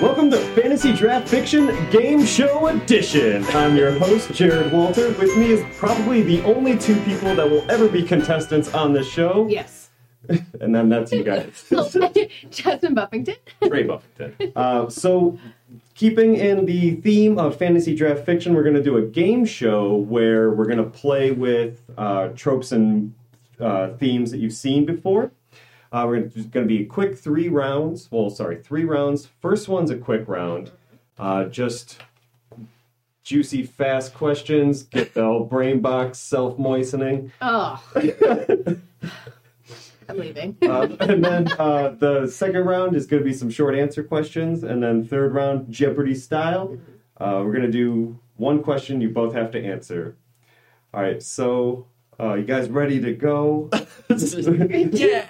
Welcome to Fantasy Draft Fiction Game Show Edition. I'm your host, Jared Walter. With me is probably the only two people that will ever be contestants on this show. Yes. And then that's you guys. Jasmine Buffington. Trey Buffington. Uh, so, keeping in the theme of fantasy draft fiction, we're going to do a game show where we're going to play with uh, tropes and uh, themes that you've seen before. Uh, we're going to be a quick three rounds. Well, sorry, three rounds. First one's a quick round. Uh, just juicy, fast questions. Get the old brain box self moistening. Oh. I'm leaving. Uh, and then uh, the second round is going to be some short answer questions, and then third round Jeopardy style. Uh, we're going to do one question you both have to answer. All right, so uh, you guys ready to go? yeah.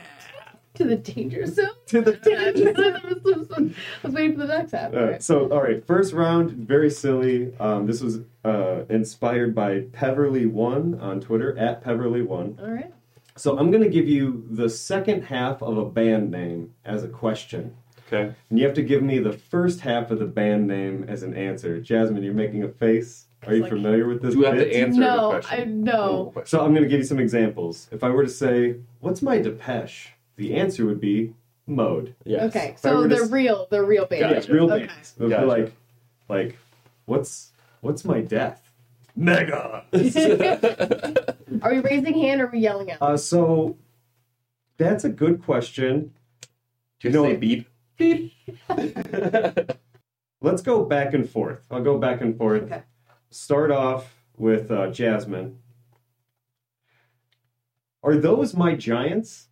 To the danger zone. to the danger zone. I was waiting for the next half. Uh, so, all right, first round, very silly. Um, this was uh, inspired by Peverly One on Twitter at Peverly One. All right. So I'm going to give you the second half of a band name as a question. Okay. And you have to give me the first half of the band name as an answer. Jasmine, you're making a face. Are you Like- familiar with this? Do you have bit? to answer No, the question? I no. So I'm going to give you some examples. If I were to say, "What's my Depeche?" The answer would be mode. Yes. Okay, If I were so to they're s- real. They're real Yeah, babies. it's real Okay. bands. It be Gotcha. like, like, what's what's my death? Mega. Are we raising hand or are we yelling out? uh, so that's a good question. Do you know- say beep? Beep. Let's go back and forth. I'll go back and forth. Okay. Start off with uh, Jasmine. Are those my giants?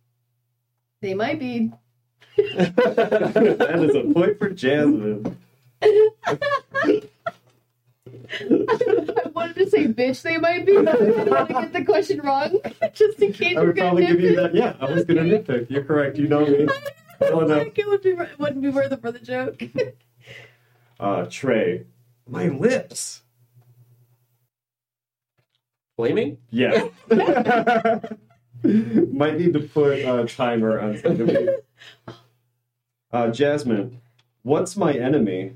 They might be. that is a point for Jasmine. I wanted to say bitch. They might be, but I didn't want to get the question wrong, just in case I you're would probably give you that. Yeah, I was going to nitpick. You're correct. You know me. Well enough. it. It would be, it wouldn't be worth it for the joke. Uh, Trey. My lips. Flaming? Yeah. Might need to put a timer on something. Uh, Jasmine. What's my enemy?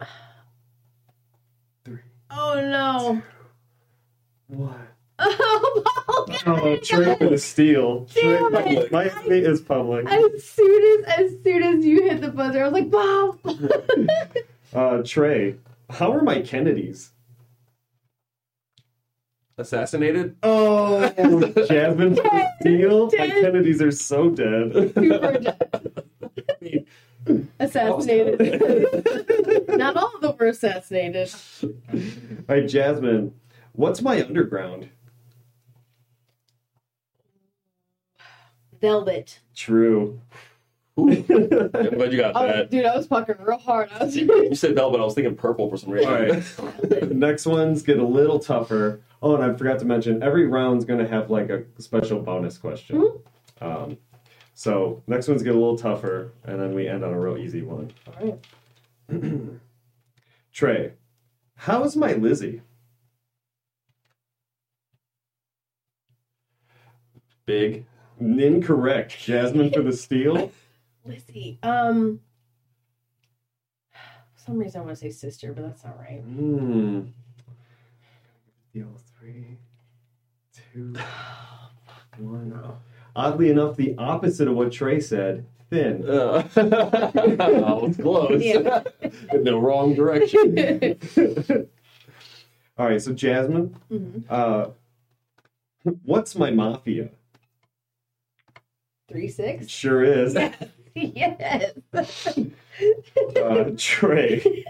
oh no. What? Oh, Oh, Trey for the steal. Damn my enemy is public. As soon as as soon as you hit the buzzer, I was like, "Wow!" Uh, Trey. How are my Kennedys? Assassinated? Oh, Jasmine for the steal. My Kennedys are so dead. Super dead. assassinated. Not all of them were assassinated. All right, Jasmine. What's my underground? Velvet. True. Ooh, I'm glad you got Oh, that. dude, I was fucking real hard. I was. You said velvet, I was thinking purple for some reason. All right. The next ones get a little tougher. Oh, and I forgot to mention, every round's going to have like a special bonus question. Um, so next ones get a little tougher, and then we end on a real easy one. All right. Trey, how's my Lizzy? Big. Incorrect. Jasmine for the steal. Lizzy. Um. For some reason I want to say sister, but that's not right. Hmm. Deal three, two, one. Oddly enough, the opposite of what Trey said. Thin. Uh, I was close. Yeah. In the wrong direction. All right, so Jasmine, Mhm. uh, what's my mafia? Three It six. sure is. yes. Uh, Trey,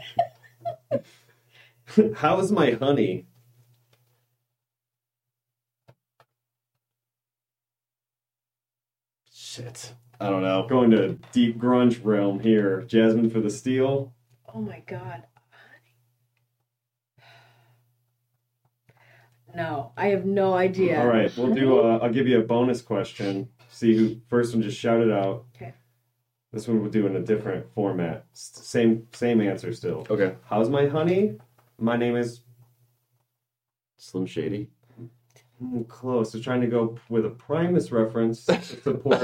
how's my honey? Shit. I don't know. Going to deep grunge realm here. Jasmine for the steal. Oh my god. No, I have no idea. All right, we'll do. Uh, I'll give you a bonus question. See who first one just shout it out. Okay. This one we'll do in a different format. S- Same same answer still. Okay. How's my honey? My name is Slim Shady. Mm, close. We're trying to go with a Primus reference to support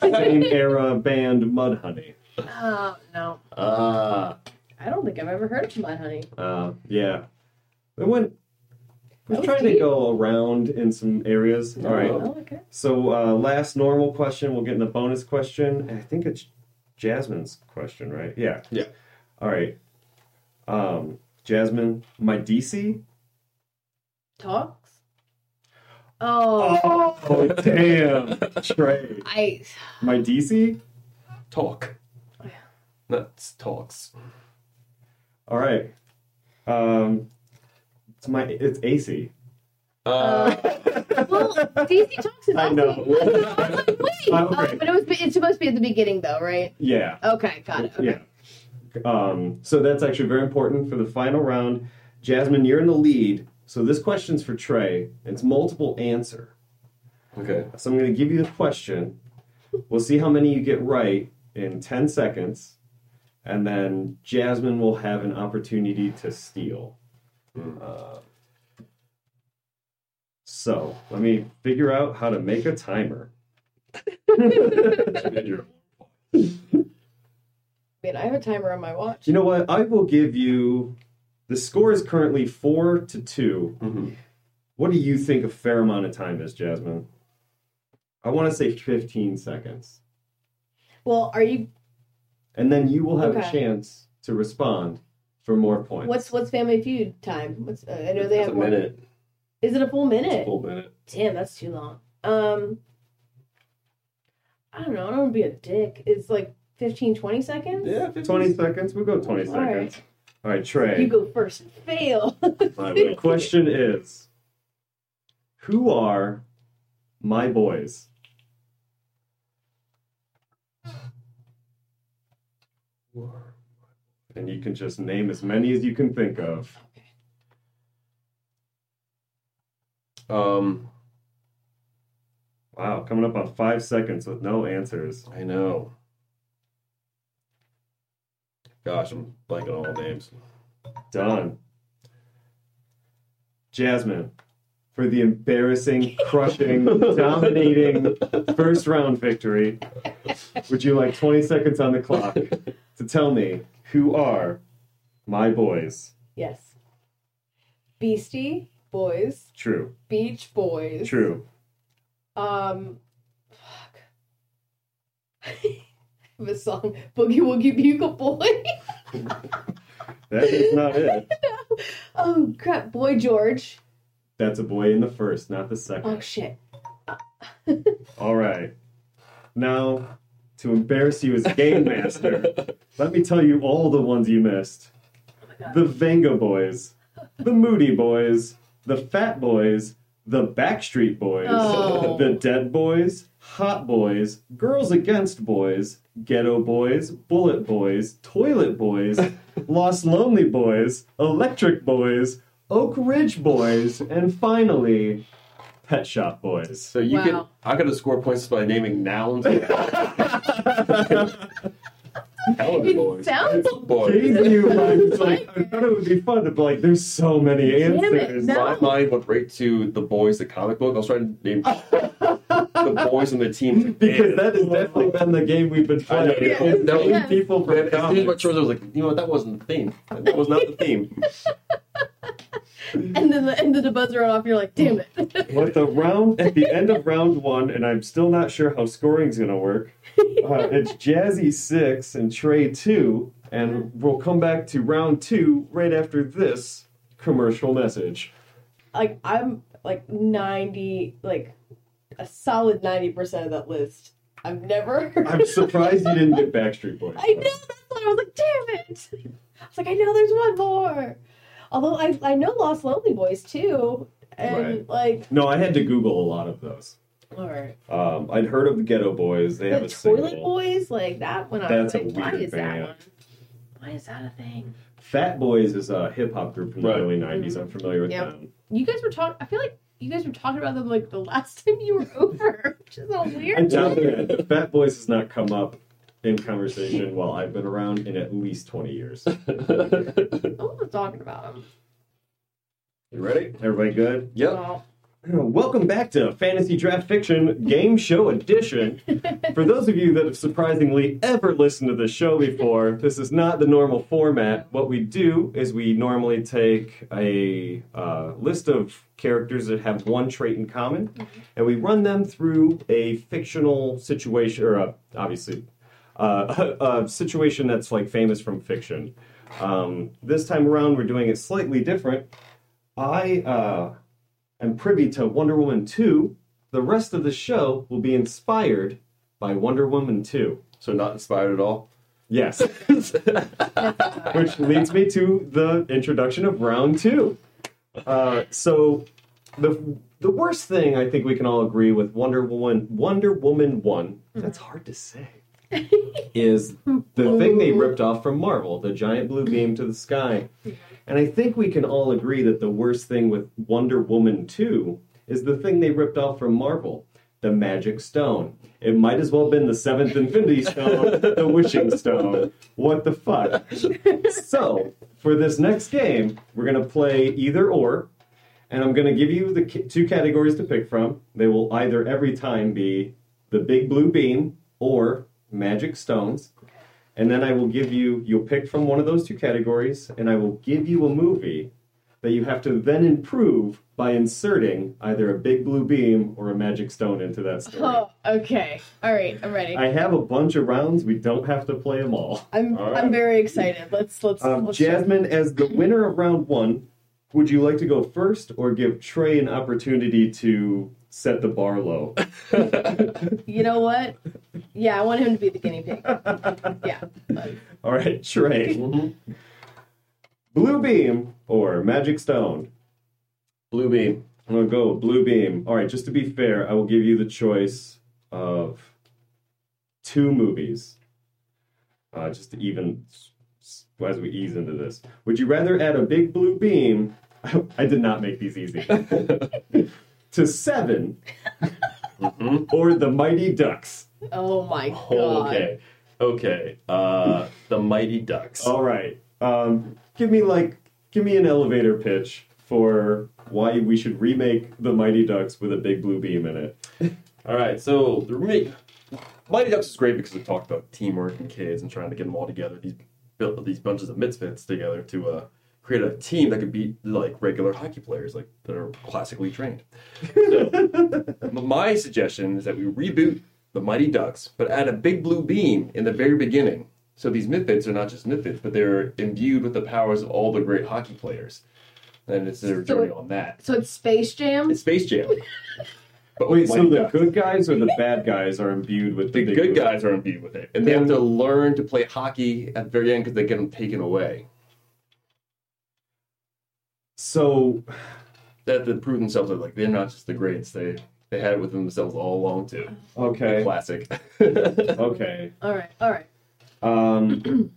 same era band Mudhoney. Oh no, Ah, I don't think I've ever heard of Mudhoney. Uh, yeah. We went. We're That was trying to go around in some areas. All right. Oh, okay. So uh, last normal question, we'll get in the bonus question. I think it's Jasmine's question, right? Yeah. Yeah. All right. Um, Jasmine, my DC. Talks. Oh, Oh damn, Trey. I. My DC. talk. That's talks. All right. Um, it's my it's AC. Uh, Well, DC Talks is I also. know. I was like, wait. I'm Uh, okay. but it was. It's supposed to be at the beginning, though, right? Yeah. Okay, got it. Okay. Yeah. Um, so that's actually very important for the final round. Jasmine, you're in the lead. So this question's for Trey. It's multiple answer. okay. So I'm going to give you the question. We'll see how many you get right in 10 seconds. And then Jasmine will have an opportunity to steal. Uh, so let me figure out how to make a timer. I mean, I have a timer on my watch. You know what? I will give you. The score is currently four to two. Mhm. What do you think a fair amount of time is, Jasmine? I want to say 15 seconds. Well, are you? And then you will have a chance to respond for more points. What's what's Family Feud time? What's uh, I know they That's have a one- minute. Is it a full minute? Full minute. Damn, that's too long. Um, I don't know. I don't want to be a dick. It's like 15, 20 seconds. Yeah, 20 seconds? We'll go 20 All right. Seconds. All right, Trey. You go first and fail. The question is Who are my boys? And you can just name as many as you can think of. Um, Wow, coming up on five seconds with no answers. I know. Gosh, I'm blanking on all names. Done. Jasmine, for the embarrassing, crushing, dominating first round victory, would you like 20 seconds on the clock to tell me who are my boys? yes. Beastie Boys, True, Beach Boys. true. Um, fuck. A song, Boogie Woogie Bugle Boy. That is not it. oh crap, Boy George. That's a boy in the first, not the second. Oh shit. All right. Now, to embarrass you as game master, let me tell you all the ones you missed. Oh the Vengaboys, the Moody Boys, the Fat Boys, the Backstreet Boys, Oh. the Dead Boys, Hot Boys, Girls Against Boys, Geto Boys, Bulletboys, Toilet Boys, Los Lonely Boys, Electric Boys, Oak Ridge Boys, and finally, Pet Shop Boys. So you Wow. could, I could have scored points by naming nouns. Helen It boys. sounds boys. Gave you like, like, I thought it would be fun to be like, there's so many Damn it, answers. no. My mind went right to the boys, the comic book. I was trying to name the boys and the team. Because that has definitely been the game we've been I know, playing. yeah. It's No, named yeah. people from As soon as my comics. choice, I was like, you know what? That wasn't the theme. That was not the theme. And then the end of the buzzer went off. You're like, damn it. What the round at the end of round one, and I'm still not sure how scoring's gonna work. Uh, it's Jazzy six and Trey two, and we'll come back to round two right after this commercial message. like I'm like ninety, like a solid ninety percent of that list. I've never. I'm surprised you didn't get Backstreet Boys. I know that's why I was like, damn it. I was like, I know there's one more. Although I I know Los Lonely Boys too, and Right. like, No, I had to Google a lot of those. all right, Um, I'd heard of the Geto Boys. They have the a Toilet single. Boys, like that one. I was That's a like, why weird is that band. one? Why is that a thing? Fat Boys is a hip hop group from the early '90s. I'm familiar with Yep. them. You guys were talking. I feel like you guys were talking about them like the last time you were over, which is all I weird. doubt that Fat Boys has not come up in conversation while I've been around in at least 20 years. I'm not talking about them. You ready? Everybody good? Yep. Well, Welcome back to Fantasy Draft Fiction Game Show Edition. For those of you that have surprisingly ever listened to the show before, this is not the normal format. What we do is we normally take a uh, list of characters that have one trait in common, and we run them through a fictional situation, or uh, obviously uh, a, a situation that's like famous from fiction. Um, this time around, we're doing it slightly different. I uh, am privy to Wonder Woman 2. The rest of the show will be inspired by Wonder Woman 2. So not inspired at all. Yes. Which leads me to the introduction of round two. Uh, so, the the worst thing I think we can all agree with Wonder Woman Wonder Woman one. That's hard to say. is the thing they ripped off from Marvel, the giant blue beam to the sky. And I think we can all agree that the worst thing with Wonder Woman 2 is the thing they ripped off from Marvel, the Magic Stone. It might as well have been the seventh Infinity Stone, the Wishing Stone. What the fuck? So, for this next game, we're going to play either or, and I'm going to give you the two categories to pick from. They will either every time be the Big Blue Beam or Magic Stones. And then I will give you, you'll pick from one of those two categories, and I will give you a movie that you have to then improve by inserting either a big blue beam or a magic stone into that story. Oh, okay. All right, I'm ready. I have a bunch of rounds. We don't have to play them all. I'm All right. I'm very excited. Let's let's, Um, let's Jasmine, as the winner of round one, would you like to go first or give Trey an opportunity to set the bar low? You know what? Yeah, I want him to be the guinea pig. Yeah. All right, Trey. Blue beam or magic stone? Blue beam. I'm gonna go blue beam. All right, just to be fair, I will give you the choice of two movies. Uh, just to even as we ease into this, would you rather add a big blue beam? I did not make these easy. To 7 Mhm. or the Mighty Ducks. Oh my god. Oh, okay. Okay. Uh, the Mighty Ducks. All right. Um, give me like give me an elevator pitch for why we should remake the Mighty Ducks with a big blue beam in it. All right. So the remake, Mighty Ducks is great because it talked about teamwork and kids and trying to get them all together. These built these bunches of misfits together to uh, create a team that could beat like regular hockey players, like that are classically trained. So, my suggestion is that we reboot the Mighty Ducks, but add a big blue beam in the very beginning. So these misfits are not just misfits, but they're imbued with the powers of all the great hockey players. And it's their So journey it- on that. So it's Space Jam? It's Space Jam. But Wait, so the good guys or the bad guys are imbued with the, The good guys are imbued with it, and they have to learn to play hockey at the very end because they get them taken away. So They have to prove themselves that like they're not just the greats; they they had it within themselves all along too. okay, Classic. okay. All right. All right. Um,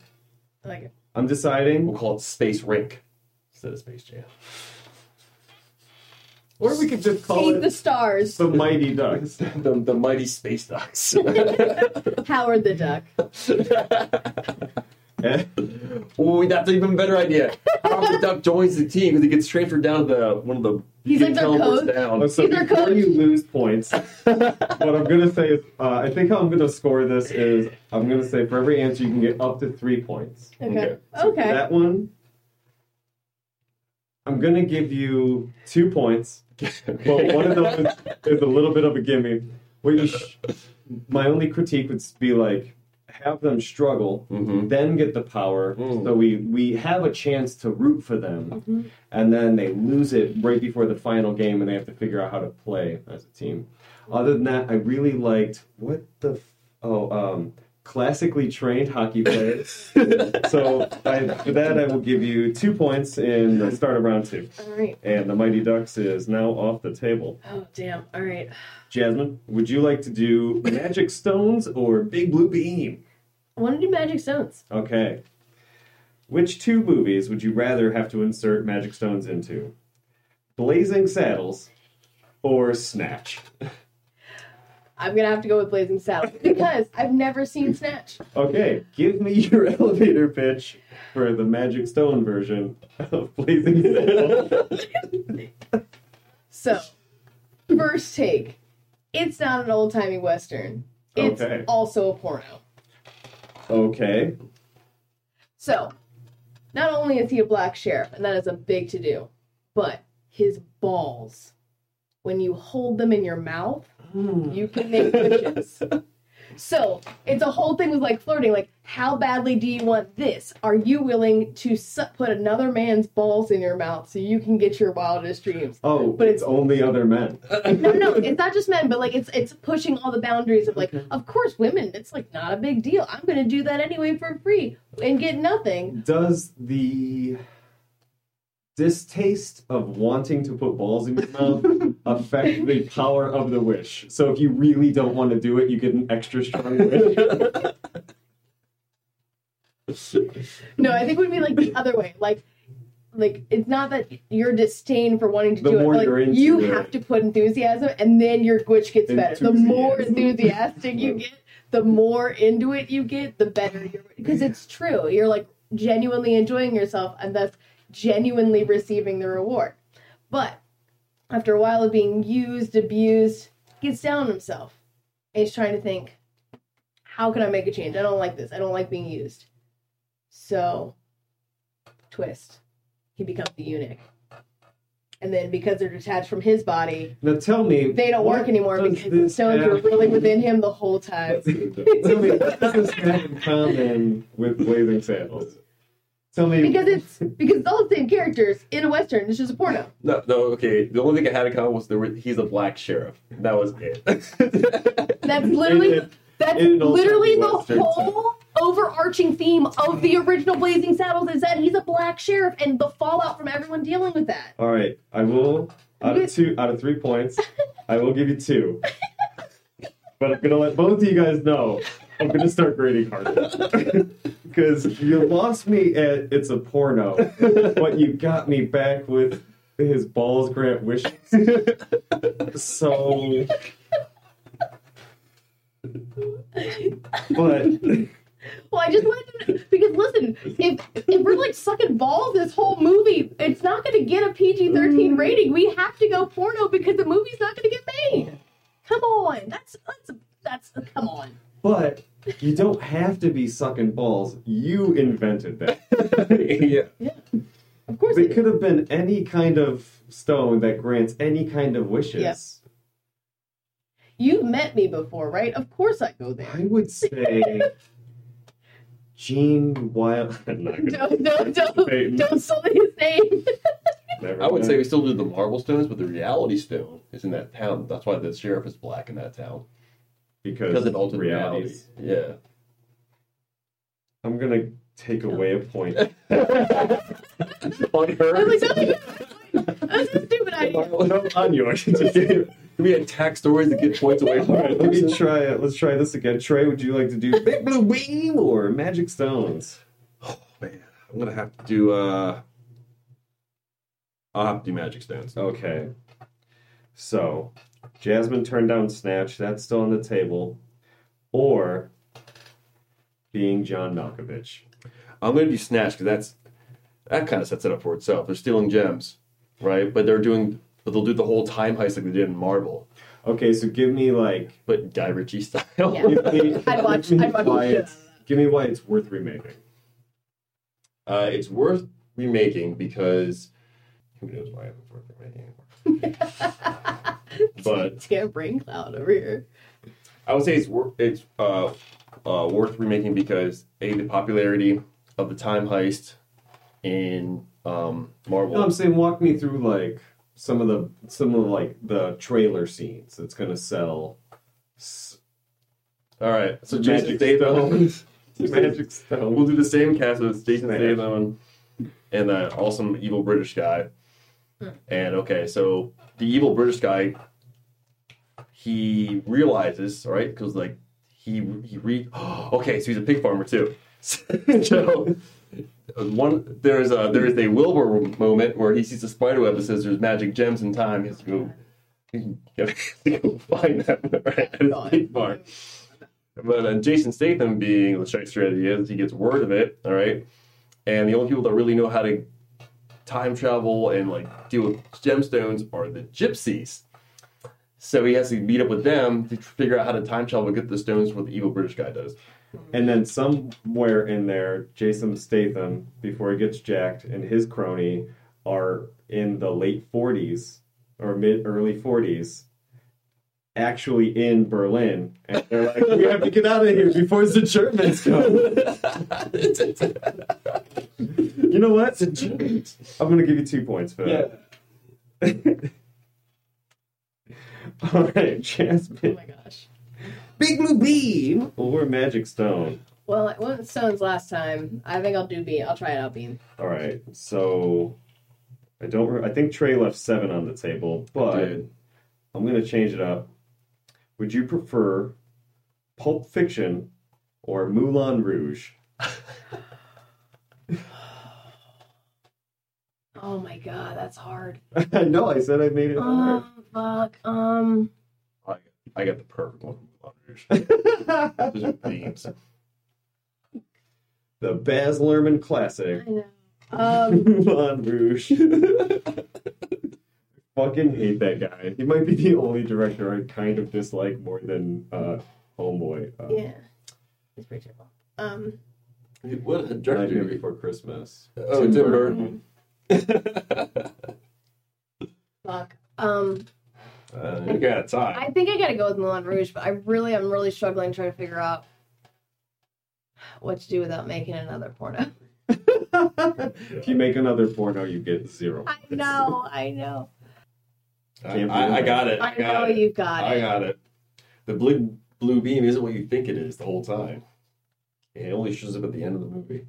I like it. I'm deciding, we'll call it Space Rink instead of Space Jam. or we could just call Save it the stars. the Mighty Ducks. the the mighty Space Ducks. Howard the Duck. Eh, oh, that's an even better idea. Howard Duck joins the team because he gets transferred down to the one of the. He's he like their teleports coach? down. Oh, so He's our before coach. you lose points, what I'm gonna say is, uh, I think how I'm gonna score this is, I'm gonna say for every answer you can get up to three points. Okay. So for Okay. that one, I'm gonna give you two points. But one of those is a little bit of a gimme. What you sh- my only critique would be like have them struggle, Mhm. then get the power, Mm. so we we have a chance to root for them, and then they lose it right before the final game, and they have to figure out how to play as a team. Other than that, I really liked what the f- oh um classically trained hockey players. so I, for that, I will give you two points in the start of round two. All right. And the Mighty Ducks is now off the table. Oh damn. All right. Jasmine, would you like to do Magic Stones or Big Blue Beam? I want to do Magic Stones. Okay. Which two movies would you rather have to insert Magic Stones into? Blazing Saddles or Snatch? I'm gonna have to go with Blazing Saddles because I've never seen Snatch. Okay, give me your elevator pitch for the Magic Stone version of Blazing Saddles. So, First take. It's not an old timey western. It's Okay. also a porno. Okay. So, not only is he a black sheriff, and that is a big to do, but his balls, when you hold them in your mouth, mm. you can make wishes. So, it's a whole thing with like flirting. Like, how badly do you want this? Are you willing to su- put another man's balls in your mouth so you can get your wildest dreams? Oh, But it's only other men. no, no, it's not just men, but like it's it's pushing all the boundaries of like, of course, women. It's like not a big deal. I'm gonna do that anyway for free and get nothing. Does the distaste of wanting to put balls in your mouth affect the power of the wish? So if you really don't want to do it, you get an extra strong wish. No, I think it would be like the other way. Like, like it's not that your disdain for wanting to The do it. Like you it. have to put enthusiasm, and then your wish gets better. The more enthusiastic you get, the more into it you get, the better you're. Because it's true. You're like genuinely enjoying yourself, and thus genuinely receiving the reward. But after a while of being used, abused, gets down on himself. And he's trying to think, how can I make a change? I don't like this. I don't like being used. So, twist. He becomes the eunuch. And then because they're detached from his body, Now tell me, they don't work anymore because the stones were really within him the whole time. tell me, what does this have in common with Blazing Saddles? Tell me, Because it's because it's all the same characters in a western. It's just a porno. No, no, okay. The only thing I had in common was there were, he's a black sheriff. That was it. That's literally In- that's in literally the Western whole overarching theme of the original Blazing Saddles is that he's a black sheriff and the fallout from everyone dealing with that. All right, I will out of two out of three points, I will give you two. But I'm gonna let both of you guys know I'm gonna start grading harder because you lost me at it's a porno, but you got me back with his balls grant wishes. So, but Well, I just wanted to because listen, if if we're like sucking balls this whole movie, it's not going to get a PG thirteen Mm. rating. We have to go porno because the movie's not going to get made. Come on, that's that's that's come on. But you don't have to be sucking balls. You invented that. yeah. Of course, It it, could have been any kind of stone that grants any kind of wishes. Yes. you've met me before, right? Of course, I go there. I would say Gene Wild. I'm not Don't don't don't, don't sully his name. never I would say we still do the Marvel stones, but the reality stone is in that town. That's why the sheriff is black in that town. Because, Because of alternate realities. realities. Yeah. I'm gonna take away a point. On her. I was like, don't do that. That's a stupid idea. no, on you. I can just Can we attack stories to get points away All from right, let me try it. Let's try this again. Trey, would you like to do Big Blue Beam or Magic Stones? Oh man, I'm gonna have to do. uh I'll have to do magic stones. Okay. So, Jasmine turned down Snatch. That's still on the table. Or being John Malkovich. I'm gonna do snatch because that's that kind of sets it up for itself. They're stealing gems, right? But they're doing, but they'll do the whole time heist like they did in Marvel, Okay, so give me like. but Guy Ritchie style. Yeah. Give me, I'd watch. give me I'd watch why the it's, give me why it's worth remaking. Uh, it's worth remaking because who knows why it's worth remaking anymore. But Damn brain cloud over here. I would say it's wor- it's uh, uh, worth remaking because a the popularity of the time heist in um, Marvel. No, I'm saying walk me through like some of the some of like the trailer scenes that's gonna sell s- All right, so Jason Magic Statham. Magic Stone. We'll do the same cast as Jason Smash. Statham and that awesome evil British guy. And okay, so the evil British guy, he realizes, right? Because like he he re. okay, so he's a pig farmer too. so one there's a there is a Wilbur moment where he sees a spider web that says there's magic gems in time. He has to go. To go find them right at his pig farm. But uh, Jason Statham, being the shyster that he is, he gets word of it. All right, and the only people that really know how to time travel and like deal with gemstones are the gypsies. So he has to meet up with them to figure out how to time travel and get the stones what the evil British guy does. And then somewhere in there, Jason Statham, before he gets jacked, and his crony are in the late 40s or mid early 40s, actually in Berlin. And they're like, we have to get out of here before the Germans come. you know what? I'm going to give you two points for that. All right, Chance. Oh my gosh. Big Blue Beam or Magic Stone. Well, I went with stones last time. I think I'll do beam. I'll try it out beam. All right, so I don't. Re- I think Trey left seven on the table, but I'm going to change it up. Would you prefer Pulp Fiction or Moulin Rouge? Oh my god, that's hard. I know. I said I made it hard. Um, fuck. Um, I, I got the perfect one. from Those are themes. the Baz Luhrmann classic, I know. Um, Moulin Rouge. Fucking hate that guy. He might be the only director I kind of dislike more than uh, Homeboy. Uh, yeah, it's pretty terrible. Um, What a Nightmare director. Before Christmas. Oh, Tim Burton. Fuck. Um, Uh, I got a tie. I think I gotta go with Moulin Rouge, but I really, I'm really struggling trying to figure out what to do without making another porno. if you make another porno, you get zero. I know, I know. I, I, I got it. I, I got know it. you got it. I got it. The blue blue beam isn't what you think it is the whole time. It only shows up at the end of the movie.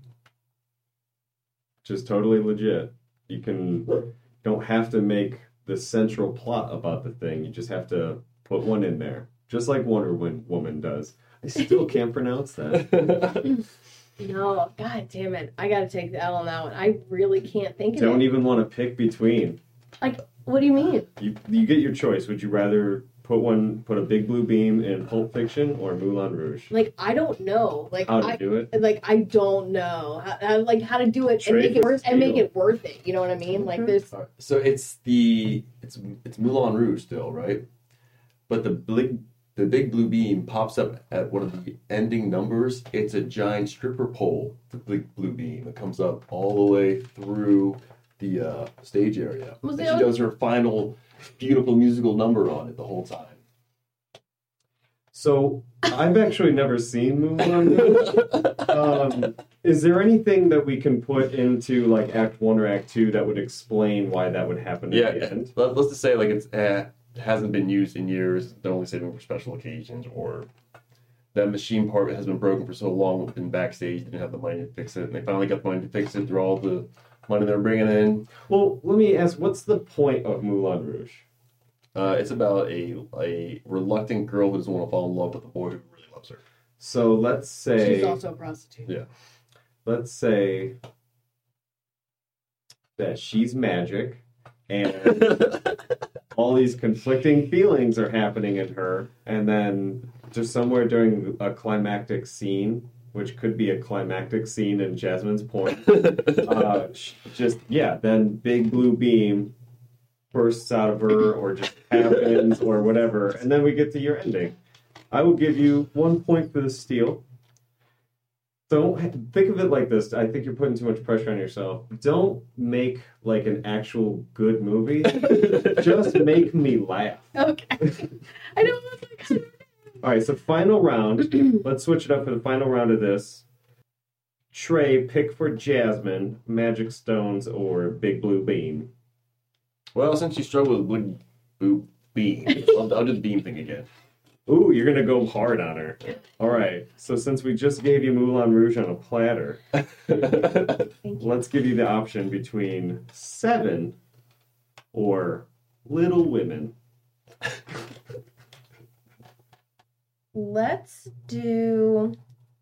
Just totally legit. You can don't have to make the central plot about the thing. You just have to put one in there, just like Wonder Woman does. I still can't pronounce that. No, god damn it. I gotta take the L on that one. I really can't think of Don't it. even want to pick between. Like, what do you mean? You you get your choice. Would you rather put one put a big blue beam in Pulp Fiction or Moulin Rouge? Like I don't know. Like How to I do it? like I don't know how, how like how to do it Trade and make it worth and make it worth it. You know what I mean? Like there's Alright, So it's the it's it's Moulin Rouge still, right? But the big the big blue beam pops up at one of the ending numbers. It's a giant stripper pole, the big blue beam that comes up all the way through the uh, stage area. Was and she other- does her final beautiful musical number on it the whole time. So I've actually never seen Moulin Rouge. um, is there anything that we can put into like Act One or Act Two that would explain why that would happen Yeah, at the end? let, us just say like it's eh, hasn't been used in years. They're only saving for special occasions, or that machine part has been broken for so long, been backstage, didn't have the money to fix it, and they finally got the money to fix it through all the money they're bringing in. Well, let me ask, what's the point of Moulin Rouge? Uh, it's about a a reluctant girl who doesn't want to fall in love with a boy who really loves her. So let's say she's also a prostitute. Yeah. let's say that she's magic and all these conflicting feelings are happening in her and then just somewhere during a climactic scene which could be a climactic scene in jasmine's point uh, just yeah then big blue beam bursts out of her or just happens or whatever and then we get to your ending i will give you one point for the steal don't think of it like this. I think you're putting too much pressure on yourself. Don't make like an actual good movie. Just make me laugh. Okay. I know. I was like, All right, so final round. Let's switch it up for the final round of this. Trey, pick for Jasmine, Magic Stones, or Big Blue Beam. well, since you struggle with wood boop beam, I'll, I'll do the beam thing again. Ooh, you're gonna go hard on her. All right, so since we just gave you Moulin Rouge on a platter, let's give you the option between Seven or Little Women. Let's do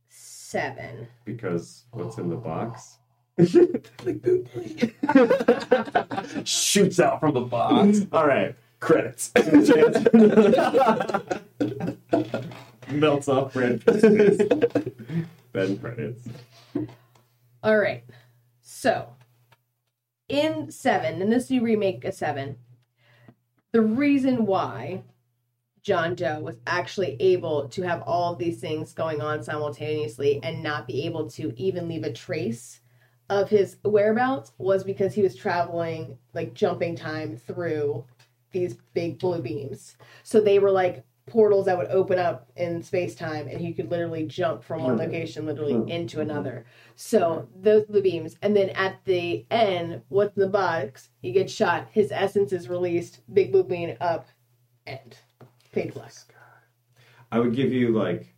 seven. because what's in the box? Shoots out from the box. All right, Credits. melts off Brad Pitt's face. then credits. All right. So, in seven, in this new remake of seven, the reason why John Doe was actually able to have all of these things going on simultaneously and not be able to even leave a trace of his whereabouts was because he was traveling like jumping time through these big blue beams. So they were like portals that would open up in space time and he could literally jump from one hmm. location literally hmm. into another. So those blue beams. And then at the end, what's in the box? He gets shot, his essence is released, big blue beam up, end. Fade black. I would give you like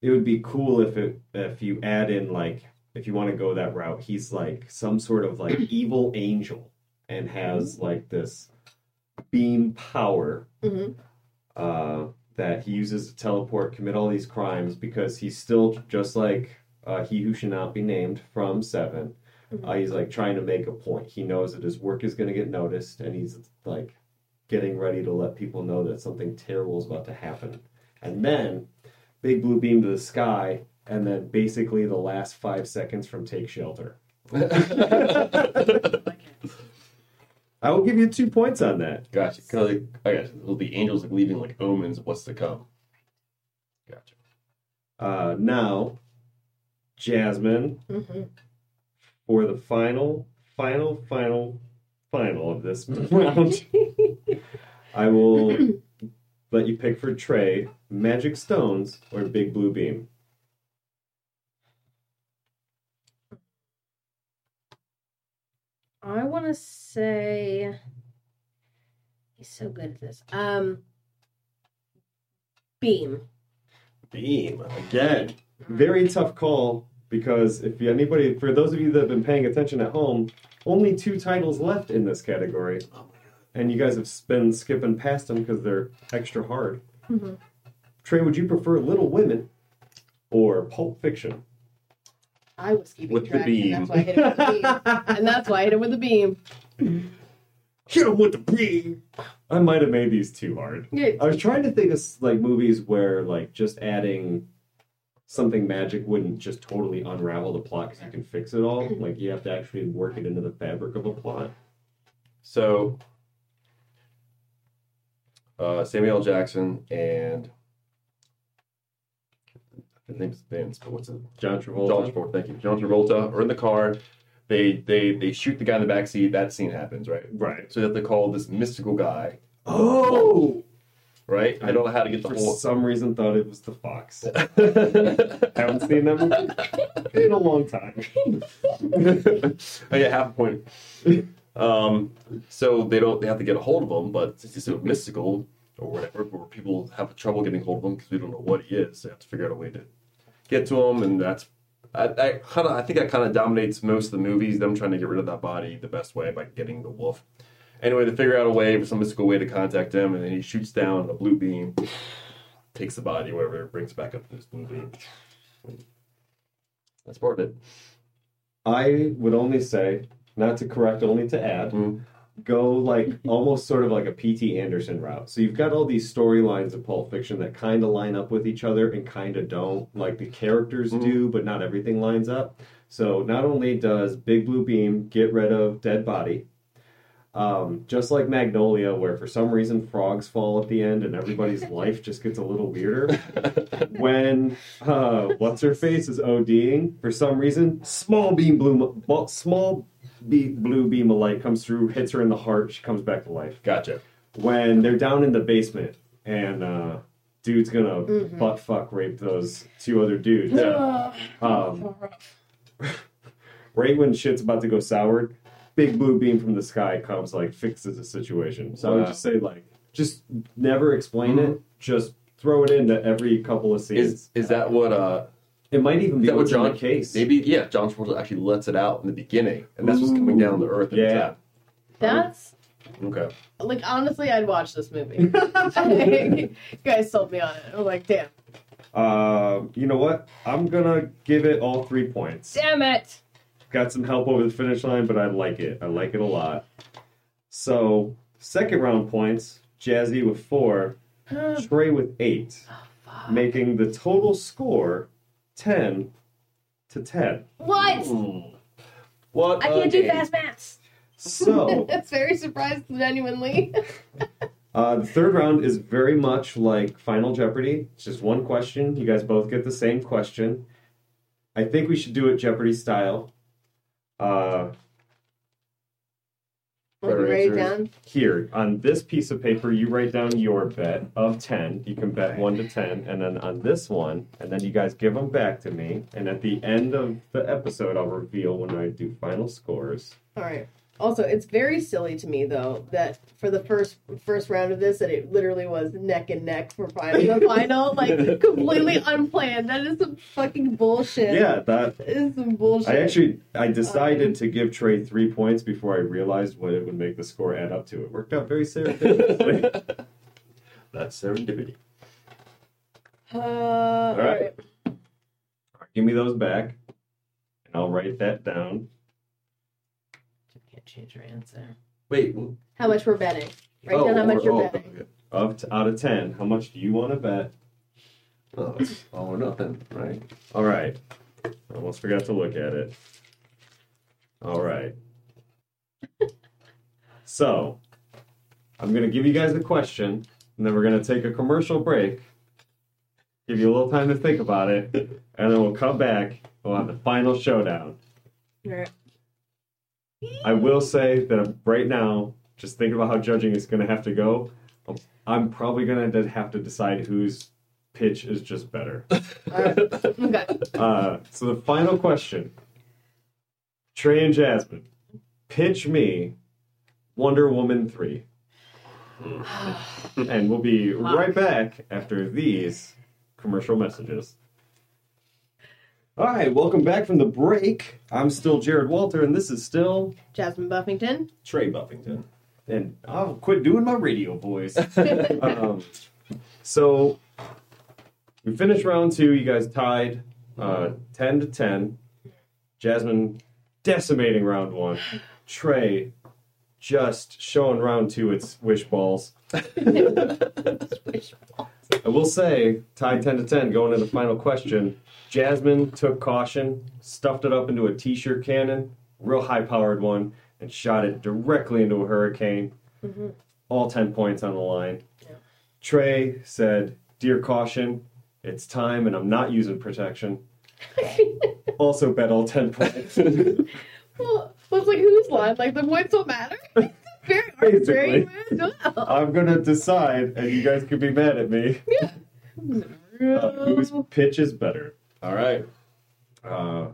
it would be cool if it if you add in like if you want to go that route, he's like some sort of like evil angel and has like this beam power hmm uh, that he uses to teleport, commit all these crimes because he's still just like uh, he who should not be named from 7 Uh, he's like trying to make a point. He knows that his work is going to get noticed, and he's like getting ready to let people know that something terrible is about to happen. And then, big blue beam to the sky, and then basically the last five seconds from Take Shelter. I will give you two points on that. Gotcha. Kind of like, I got you. The angels like leaving like omens of what's to come. Gotcha. Uh, now, Jasmine, hmm for the final, final, final, final of this round, I will let you pick for Trey Magic Stones or Big Blue Beam. I want to say he's so good at this. Um, Beam. Beam again. Very tough call because if anybody, for those of you that have been paying attention at home, only two titles left in this category, Oh my god. and you guys have been skipping past them because they're extra hard. Mhm. Trey, would you prefer Little Women or Pulp Fiction? I was keeping With the track, beam. and that's why I hit him with the beam. and that's why I hit him with the beam. Hit him with the beam. I might have made these too hard. Yeah, I was trying to think of like movies where like just adding something magic wouldn't just totally unravel the plot because you can fix it all. Like you have to actually work it into the fabric of a plot. So, uh, Samuel L. Jackson and his name's Vince, but what's it? John Travolta. John Travolta. Thank you. John Travolta are in the car. They they they shoot the guy in the back seat. That scene happens, right? Right. So they have to call this mystical guy, Oh. Right? I don't know how to get the For whole. some reason, thought it was the fox. I haven't seen that movie in a long time. I get half a point. Um, so they don't. They have to get a hold of him, but it's just so mystical or whatever. Where people have trouble getting hold of him because we don't know what he is. They have to figure out a way to get to him, and that's. I, I kind of. I think that kind of dominates most of the movies. Them trying to get rid of that body the best way by getting the wolf. Anyway, they figure out a way, for some mystical way to contact him, and then he shoots down a blue beam, takes the body, whatever, brings it back up to this blue beam. That's part of it. I would only say, not to correct, only to add, Mm. go like almost sort of like a P.T. Anderson route. So you've got all these storylines of Pulp Fiction that kind of line up with each other and kind of don't. Like the characters Mhm. do, but not everything lines up. So not only does Big Blue Beam get rid of dead body, um, just like Magnolia, where for some reason frogs fall at the end and everybody's life just gets a little weirder. when uh, what's her face is ODing for some reason, small beam blue, small be- blue beam of light comes through, hits her in the heart, she comes back to life. Gotcha. When they're down in the basement and uh, dude's gonna Mhm. butt fuck rape those two other dudes. Um, right when shit's about to go sour, big blue beam from the sky comes like fixes the situation. So I would Wow. just say like just never explain it, just throw it into every couple of scenes. Is is that what uh it might even be that what what's in John the case. maybe yeah John Travolta actually lets it out in the beginning and that's what's coming down to earth. in the Yeah. tap. That's Okay. like honestly, I'd watch this movie. you guys sold me on it. I'm like, damn, Um, you know what? I'm gonna give it all three points. damn it. Got some help over the finish line, but I like it. I like it a lot. So second round points, Jazzy with four, Trey with eight, making the total score ten to ten. what? Hmm. What I can't do game. fast maths. So That's very surprised, genuinely. Uh, the third round is very much like Final Jeopardy. It's just one question. You guys both get the same question. I think we should do it Jeopardy style. Uh, Want Better me write down? here on this piece of paper, you write down your bet of ten. You can bet one to ten, and then on this one, and then you guys give them back to me. And at the end of the episode, I'll reveal when I do final scores. All right. Also, it's very silly to me though that for the first first round of this, that it literally was neck and neck for final the final, like completely unplanned. That is some fucking bullshit. Yeah, that is some bullshit. I actually I decided to give Trey three points before I realized what it would make the score add up to. It worked out very serendipitously. That's serendipity. Uh, all right. right. Give me those back, and I'll write that down. Can't change your answer. Wait. well- How much we're betting? Write oh, down how oh, much oh, you're oh, betting. okay. Of t- out of ten, how much do you want to bet? Oh, it's all or nothing, right? All right. Almost forgot to look at it. All right. so, I'm going to give you guys a question, and then we're going to take a commercial break. Give you a little time to think about it, and then we'll come back. We'll have the final showdown. All right. I will say that right now, just thinking about how judging is going to have to go, I'm- I'm probably going to have to decide whose pitch is just better. All right. Okay. Uh, so the final question, Trey and Jasmine, pitch me Wonder Woman three, and we'll be right back after these commercial messages. All right, welcome back from the break. I'm still Jared Walter, and this is still Jasmine Buffington. Trey Buffington. And I'll quit doing my radio voice. um, so we finished round two. You guys tied uh, 10 to 10. Jasmine decimating round one. Trey just showing round two its wish balls. I will say, tied 10 to 10, going to the final question. Jasmine took caution, stuffed it up into a t shirt cannon, real high powered one, and shot it directly into a hurricane. Mm-hmm. All 10 points on the line. Yeah. Trey said, Dear caution, it's time and I'm not using protection. also bet all 10 points. well, it's like whose line? Like the points don't matter. Very arbitrary. I'm to decide, and you guys could be mad at me, Yeah. uh, whose pitch is better. All right. Uh,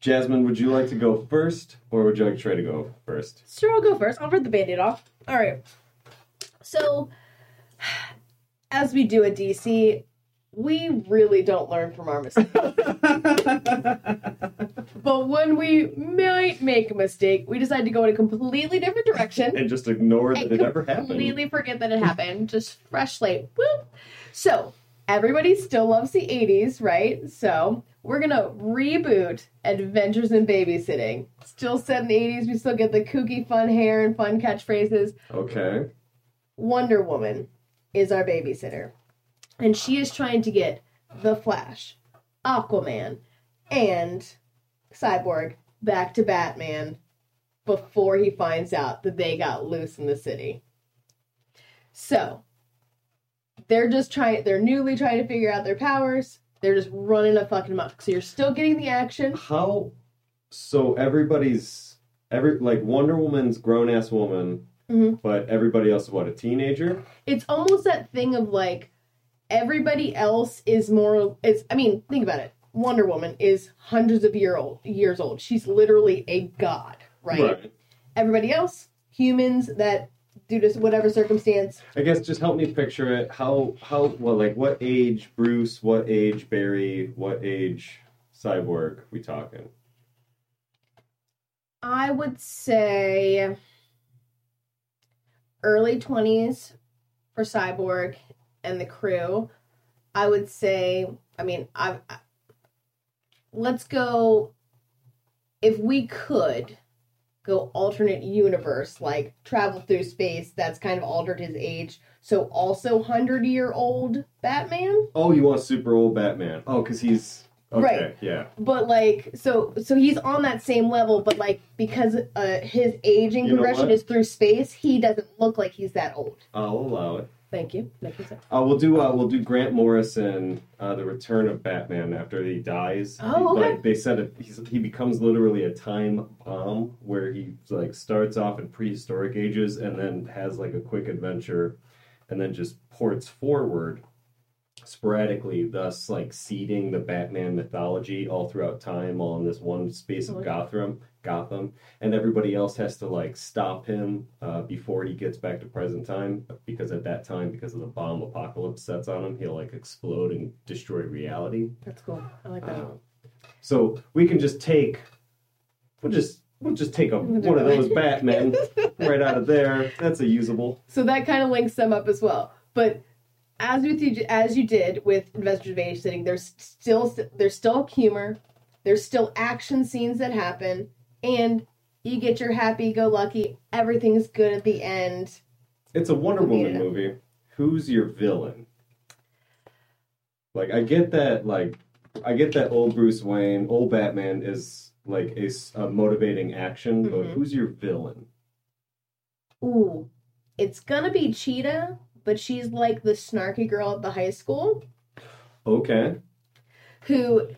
Jasmine, would you like to go first, or would you like Trey to go first? Sure, I'll go first. I'll rip the band-aid off. All right. So, as we do at DC, we really don't learn from our mistakes. but when we might make a mistake, we decide to go in a completely different direction. and just ignore that it ever happened. completely forget that it happened. Just fresh slate. Whoop. So everybody still loves the 80s, right? So we're gonna reboot Adventures in Babysitting. Still set in the 80s, we still get the kooky fun hair and fun catchphrases. Okay. Wonder Woman is our babysitter. And she is trying to get the Flash, Aquaman, and Cyborg back to Batman before he finds out that they got loose in the city. So, they're just trying, they're newly trying to figure out their powers. They're just running a fucking muck. So, you're still getting the action. How? So everybody's every like Wonder Woman's grown ass woman, Mhm. but everybody else is what a teenager. It's almost that thing of like, everybody else is more, it's, I mean, think about it. Wonder Woman is hundreds of year old years old. She's literally a god, right? Everybody else, humans that due to whatever circumstance, I guess just help me picture it. How how well like what age Bruce? What age Barry? What age Cyborg? We talking? I would say early 20s for Cyborg and the crew. I would say, I mean, I, I let's go if we could go alternate universe like travel through space that's kind of altered his age so also 100 year old batman Oh, you want super old Batman? Oh, because he's Okay, Right. yeah. but like so so he's on that same level but like because uh his aging You progression is through space he doesn't look like he's that old I'll allow it. Thank you Making sense. Uh, we'll do uh, we'll do Grant Morrison, uh, the Return of Batman after he dies. Oh, okay. Like they said, it, he's, he becomes literally a time bomb where he like starts off in prehistoric ages and then has like a quick adventure, and then just ports forward sporadically, thus like seeding the Batman mythology all throughout time, all in this one space of. Gotham. Gotham, and everybody else has to like stop him uh, before he gets back to present time because at that time, because of the bomb apocalypse sets on him, he'll like explode and destroy reality. that's cool i like that Uh, so we can just take, we'll just we'll just take a, one of those Batman right out of there. That's a usable. so that kind of links them up as well but as with you as you did with Adventures in Babysitting, there's still there's still humor, there's still action scenes that happen, and you get your happy-go-lucky, everything's good at the end. It's a Wonder Woman Yeah. movie. Who's your villain? Like I get that like I get that old Bruce Wayne, old Batman is like a motivating action, but Mhm. who's your villain? Ooh, it's gonna be Cheetah, but she's like the snarky girl at the high school Okay. who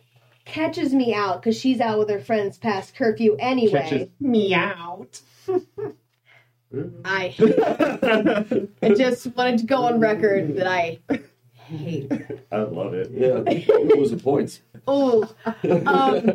catches me out because she's out with her friends past curfew anyway. Catches me out. I hate. I just wanted to go on record that I hate. I love it. Yeah, it was the points. Oh, um,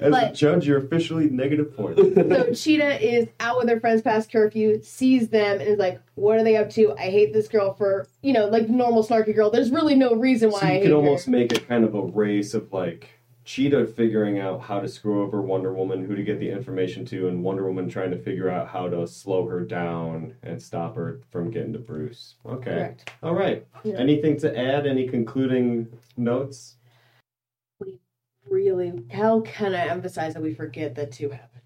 As a judge, you're officially negative points. so Cheetah is out with her friends past curfew, sees them, and is like, "What are they up to? I hate this girl for you know, like normal snarky girl. There's really no reason why So I you hate could her." almost make it kind of a race of like Cheetah figuring out how to screw over Wonder Woman, who to get the information to, and Wonder Woman trying to figure out how to slow her down and stop her from getting to Bruce. Okay. Correct. All right. Yeah. Anything to add? Any concluding notes? We really, how can I emphasize that we forget that two happened?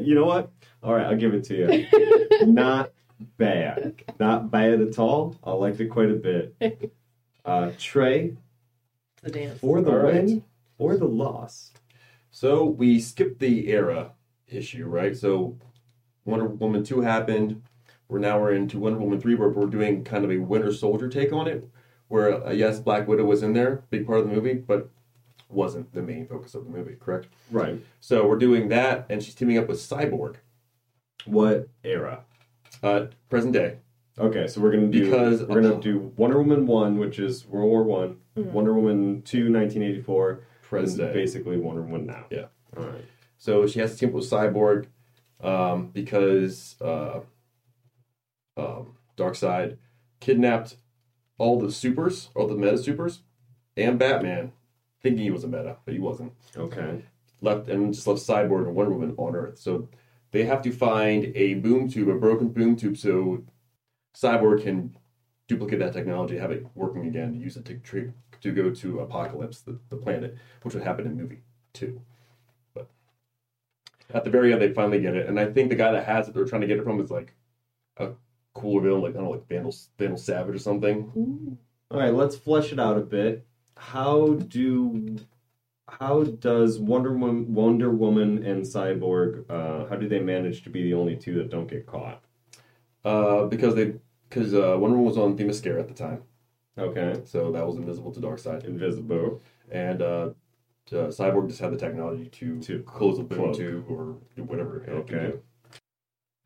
you know what? All right, I'll give it to you. Not bad. Not bad at all. I liked it quite a bit. Uh, Trey, the dance. for the All right. win or the loss? So we skipped the era issue, right? So Wonder Woman 2 happened. We're now we're into Wonder Woman 3 where we're doing kind of a Winter Soldier take on it. Where uh, yes, Black Widow was in there, big part of the movie, but wasn't the main focus of the movie, correct? Right. So we're doing that and she's teaming up with Cyborg. What era? Uh present day. Okay, so we're gonna do Because- we're gonna do Wonder Woman one, which is World War One, Mhm. Wonder Woman two, 1984, Present day. basically Wonder Woman now. Yeah. All right. So she has to team up with Cyborg um, because uh, um, Darkseid kidnapped all the supers, all the meta supers, and Batman, thinking he was a meta, but he wasn't. Okay. Left and just left Cyborg and Wonder Woman on Earth. So they have to find a boom tube, a broken boom tube, so Cyborg can duplicate that technology, have it working again, use it to tra- to go to Apokolips, the, the planet, which would happen in movie two. But at the very end, they finally get it, and I think the guy that has it, they're trying to get it from, is like a cooler villain, like I don't know, like Vandal, Vandal Savage or something. Ooh. All right. Let's flesh it out a bit. How do how does Wonder Woman, Wonder Woman and Cyborg uh, how do they manage to be the only two that don't get caught? Uh, because they because uh, Wonder Woman was on Themyscira at the time, Okay. so that was invisible to Darkseid. Invisible. and uh, uh, Cyborg just had the technology to To close the boom tube or do whatever. Okay.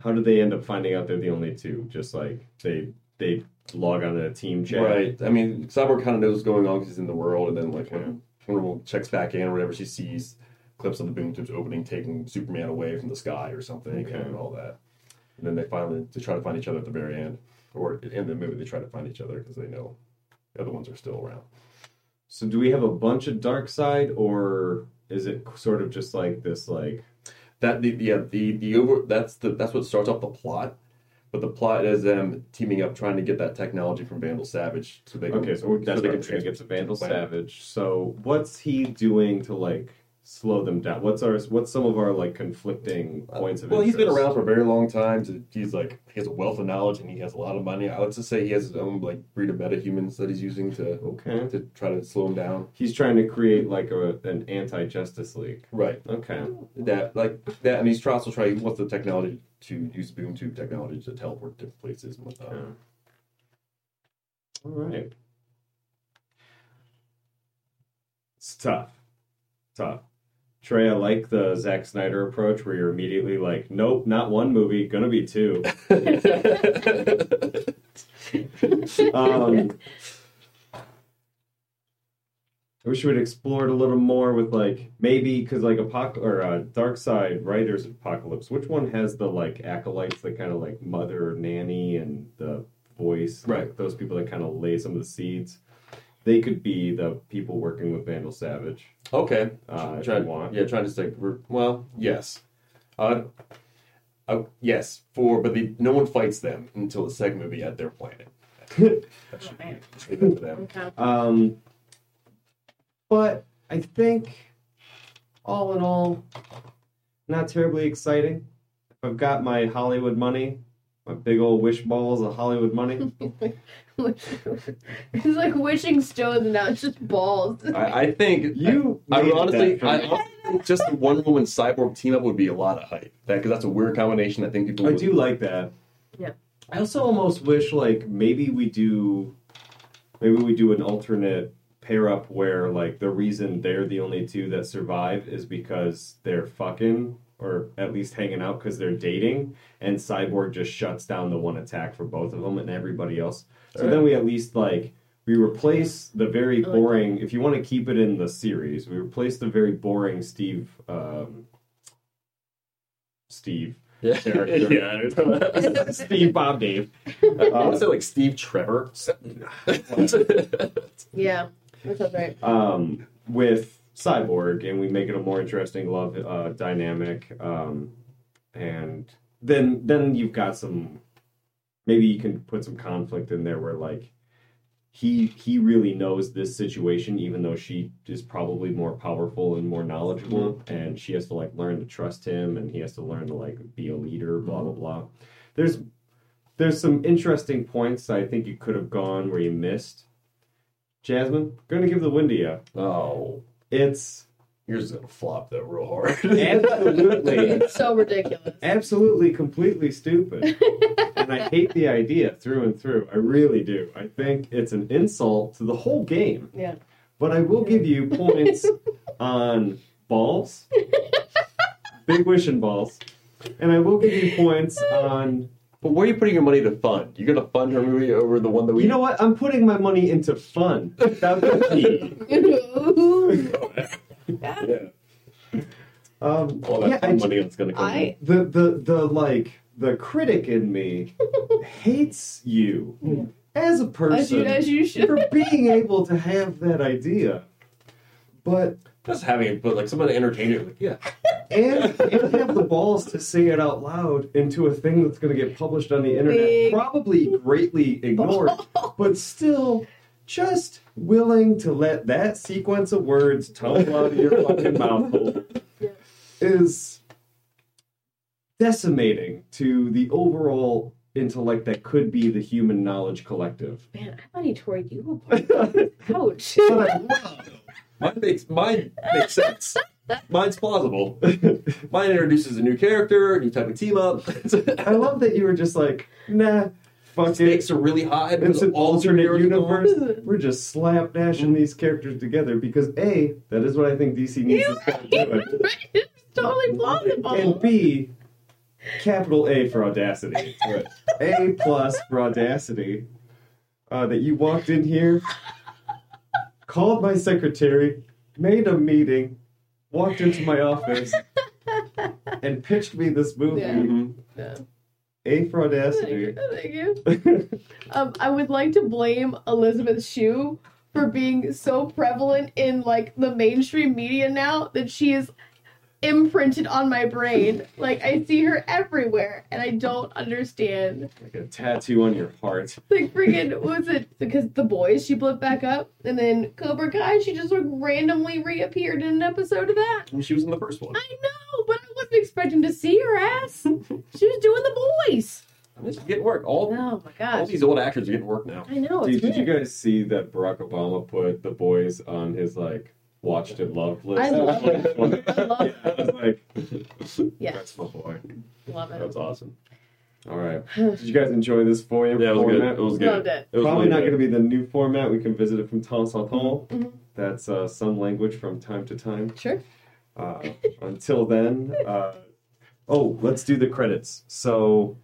How did they end up finding out they're the only two? Just like they they log on to a team chat. Right. I mean, Cyborg kind of knows what's going on because he's in the world, and then like Okay. when Wonder Woman checks back in or whatever, she sees clips of the boom tubes opening, taking Superman away from the sky or something, Okay. and all that. And then they finally they try to find each other at the very end, or in the movie they try to find each other because they know the other ones are still around. So do we have a bunch of Darkseid, or is it sort of just like this? Like That the yeah the the over that's the that's what starts off the plot. But the plot is them teaming up, trying to get that technology from Vandal Savage, so they can, okay, so that's they can I'm to get to Vandal to. Savage. So what's he doing to like slow them down? What's our what's some of our like conflicting uh, points of well, he's been around for a very long time. So he's like he has a wealth of knowledge and he has a lot of money. I would just say he has his own like breed of metahumans that he's using to Okay. to try to slow him down. He's trying to create like a, an anti Justice League. Right. Okay. That like that, and he's trying also trying. He wants the technology to use boom tube technology to teleport to different places and whatnot. Yeah. All right. It's tough. Tough. Trey, I like the Zack Snyder approach where you're immediately like, nope, not one movie, gonna be two. Um, I wish we'd explored a little more with like maybe because like Apoc or uh, Darkseid Writers Apokolips. Which one has the like acolytes that kind of like mother nanny and the voice? Right. Like, those people that kind of lay some of the seeds. They could be the people working with Vandal Savage. okay. Uh, if trying, you want. yeah, trying to stick. Well, yes. Uh, uh, yes, for but the, no one fights them until the second movie at their planet. That should Oh, man. just that to them. Okay. Um, but I think, all in all, not terribly exciting. If I've got my Hollywood money, my big old wish balls of Hollywood money, it's like wishing stones and now it's just balls. I, I think you. I, made would honestly, I me. honestly think just the Wonder Woman cyborg team up would be a lot of hype. That because that's a weird combination. I think people. I would- do like that. Yeah. I also almost wish like maybe we do, maybe we do an alternate pair up where like the reason they're the only two that survive is because they're fucking or at least hanging out because they're dating, and Cyborg just shuts down the one attack for both of them and everybody else. So Alright. then we at least like we replace the very like boring. If you want to keep it in the series, we replace the very boring Steve. Um, Steve. Yeah, Character. yeah. Steve Bob Dave. I want to say like Steve Trevor. Yeah, that sounds right. um, with Cyborg, and we make it a more interesting love uh, dynamic. Um, and then then you've got some. Maybe you can put some conflict in there where like he he really knows this situation, even though she is probably more powerful and more knowledgeable, mm-hmm. and she has to like learn to trust him, and he has to learn to like be a leader. Blah mm-hmm. blah blah. There's there's some interesting points I think you could have gone where you missed. Jasmine, gonna give the win to you. oh, It's yours is gonna flop though real hard. absolutely, It's so ridiculous. absolutely, completely stupid, and I hate the idea through and through. I really do. I think it's an insult to the whole game. Yeah. But I will give you points on balls, big wishing balls, and I will give you points on. But where are you putting your money to fund? You're gonna fund her movie over the one that we? You know what? I'm putting my money into fun. That's the key. Yeah. Um, All that yeah, money that's gonna come. I the the the like the critic in me hates you as a as person you as you should. for being able to have that idea, but Just having it, but like somebody entertain it. Like, yeah. and and have the balls to say it out loud into a thing that's going to get published on the internet, Big probably greatly ignored, but still just willing to let that sequence of words tumble out of your fucking mouth hole Yeah. is decimating to the overall intellect that could be the human knowledge collective. Man, I thought he tore you apart. but Ouch. Mine makes mine makes sense. Mine's plausible. Mine introduces a new character, a new type of team up. I love that you were just like, nah, fuck. Stakes are really high. It's because an alternate superheroes are universe. We're just slapdashing these characters together because A, that is what I think DC needs to start doing. it's totally plausible. And B, capital A for audacity. A plus for audacity. Uh, that you walked in here, called my secretary, made a meeting, walked into my office, and pitched me this movie. Yeah. Mhm. Yeah. A for Thank you. Thank you. Um, I would like to blame Elizabeth Shue for being so prevalent in like the mainstream media now that she is imprinted on my brain. Like I see her everywhere, and I don't understand. Like a tattoo on your heart. Like freaking, was it? Because the boys, she blew back up, and then Cobra Kai, she just like randomly reappeared in an episode of that. And she was in the first one. I know, but wasn't expecting to see her ass. She was doing the boys. I mean, she's getting work. All, Oh my god all these old actors are getting work now. I know. Dude, It's did you guys see that Barack Obama put the boys on his like watched and loved list? I love it. I love yeah, I was like, Yeah, That's my boy. love it. That's awesome. all right. Did you guys enjoy this for you? Yeah, it was good. It was good. Loved it. It was Probably really not going to be the new format. We can visit it from temps en temps. Mhm. That's uh, some language from time to time. Sure. Uh, until then, uh, oh, let's do the credits. So,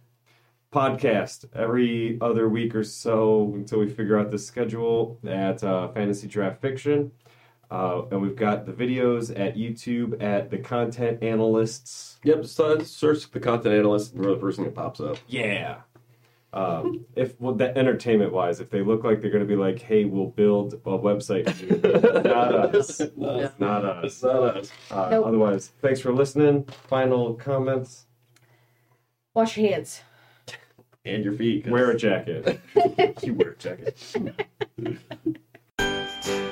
podcast every other week or so until we figure out the schedule at uh, Fantasy Draft Fiction. Uh, and we've got the videos at YouTube at the Content Analysts. Yep, uh, search the content analyst and we're the first thing that pops up. Yeah. Um, if well, that entertainment wise, if they look like they're going to be like, "Hey, we'll build a website," not us, No. Not us. Not us. Uh, Nope. Otherwise, thanks for listening. Final comments. Wash your hands. And your feet. 'cause Wear a jacket. You wear a jacket.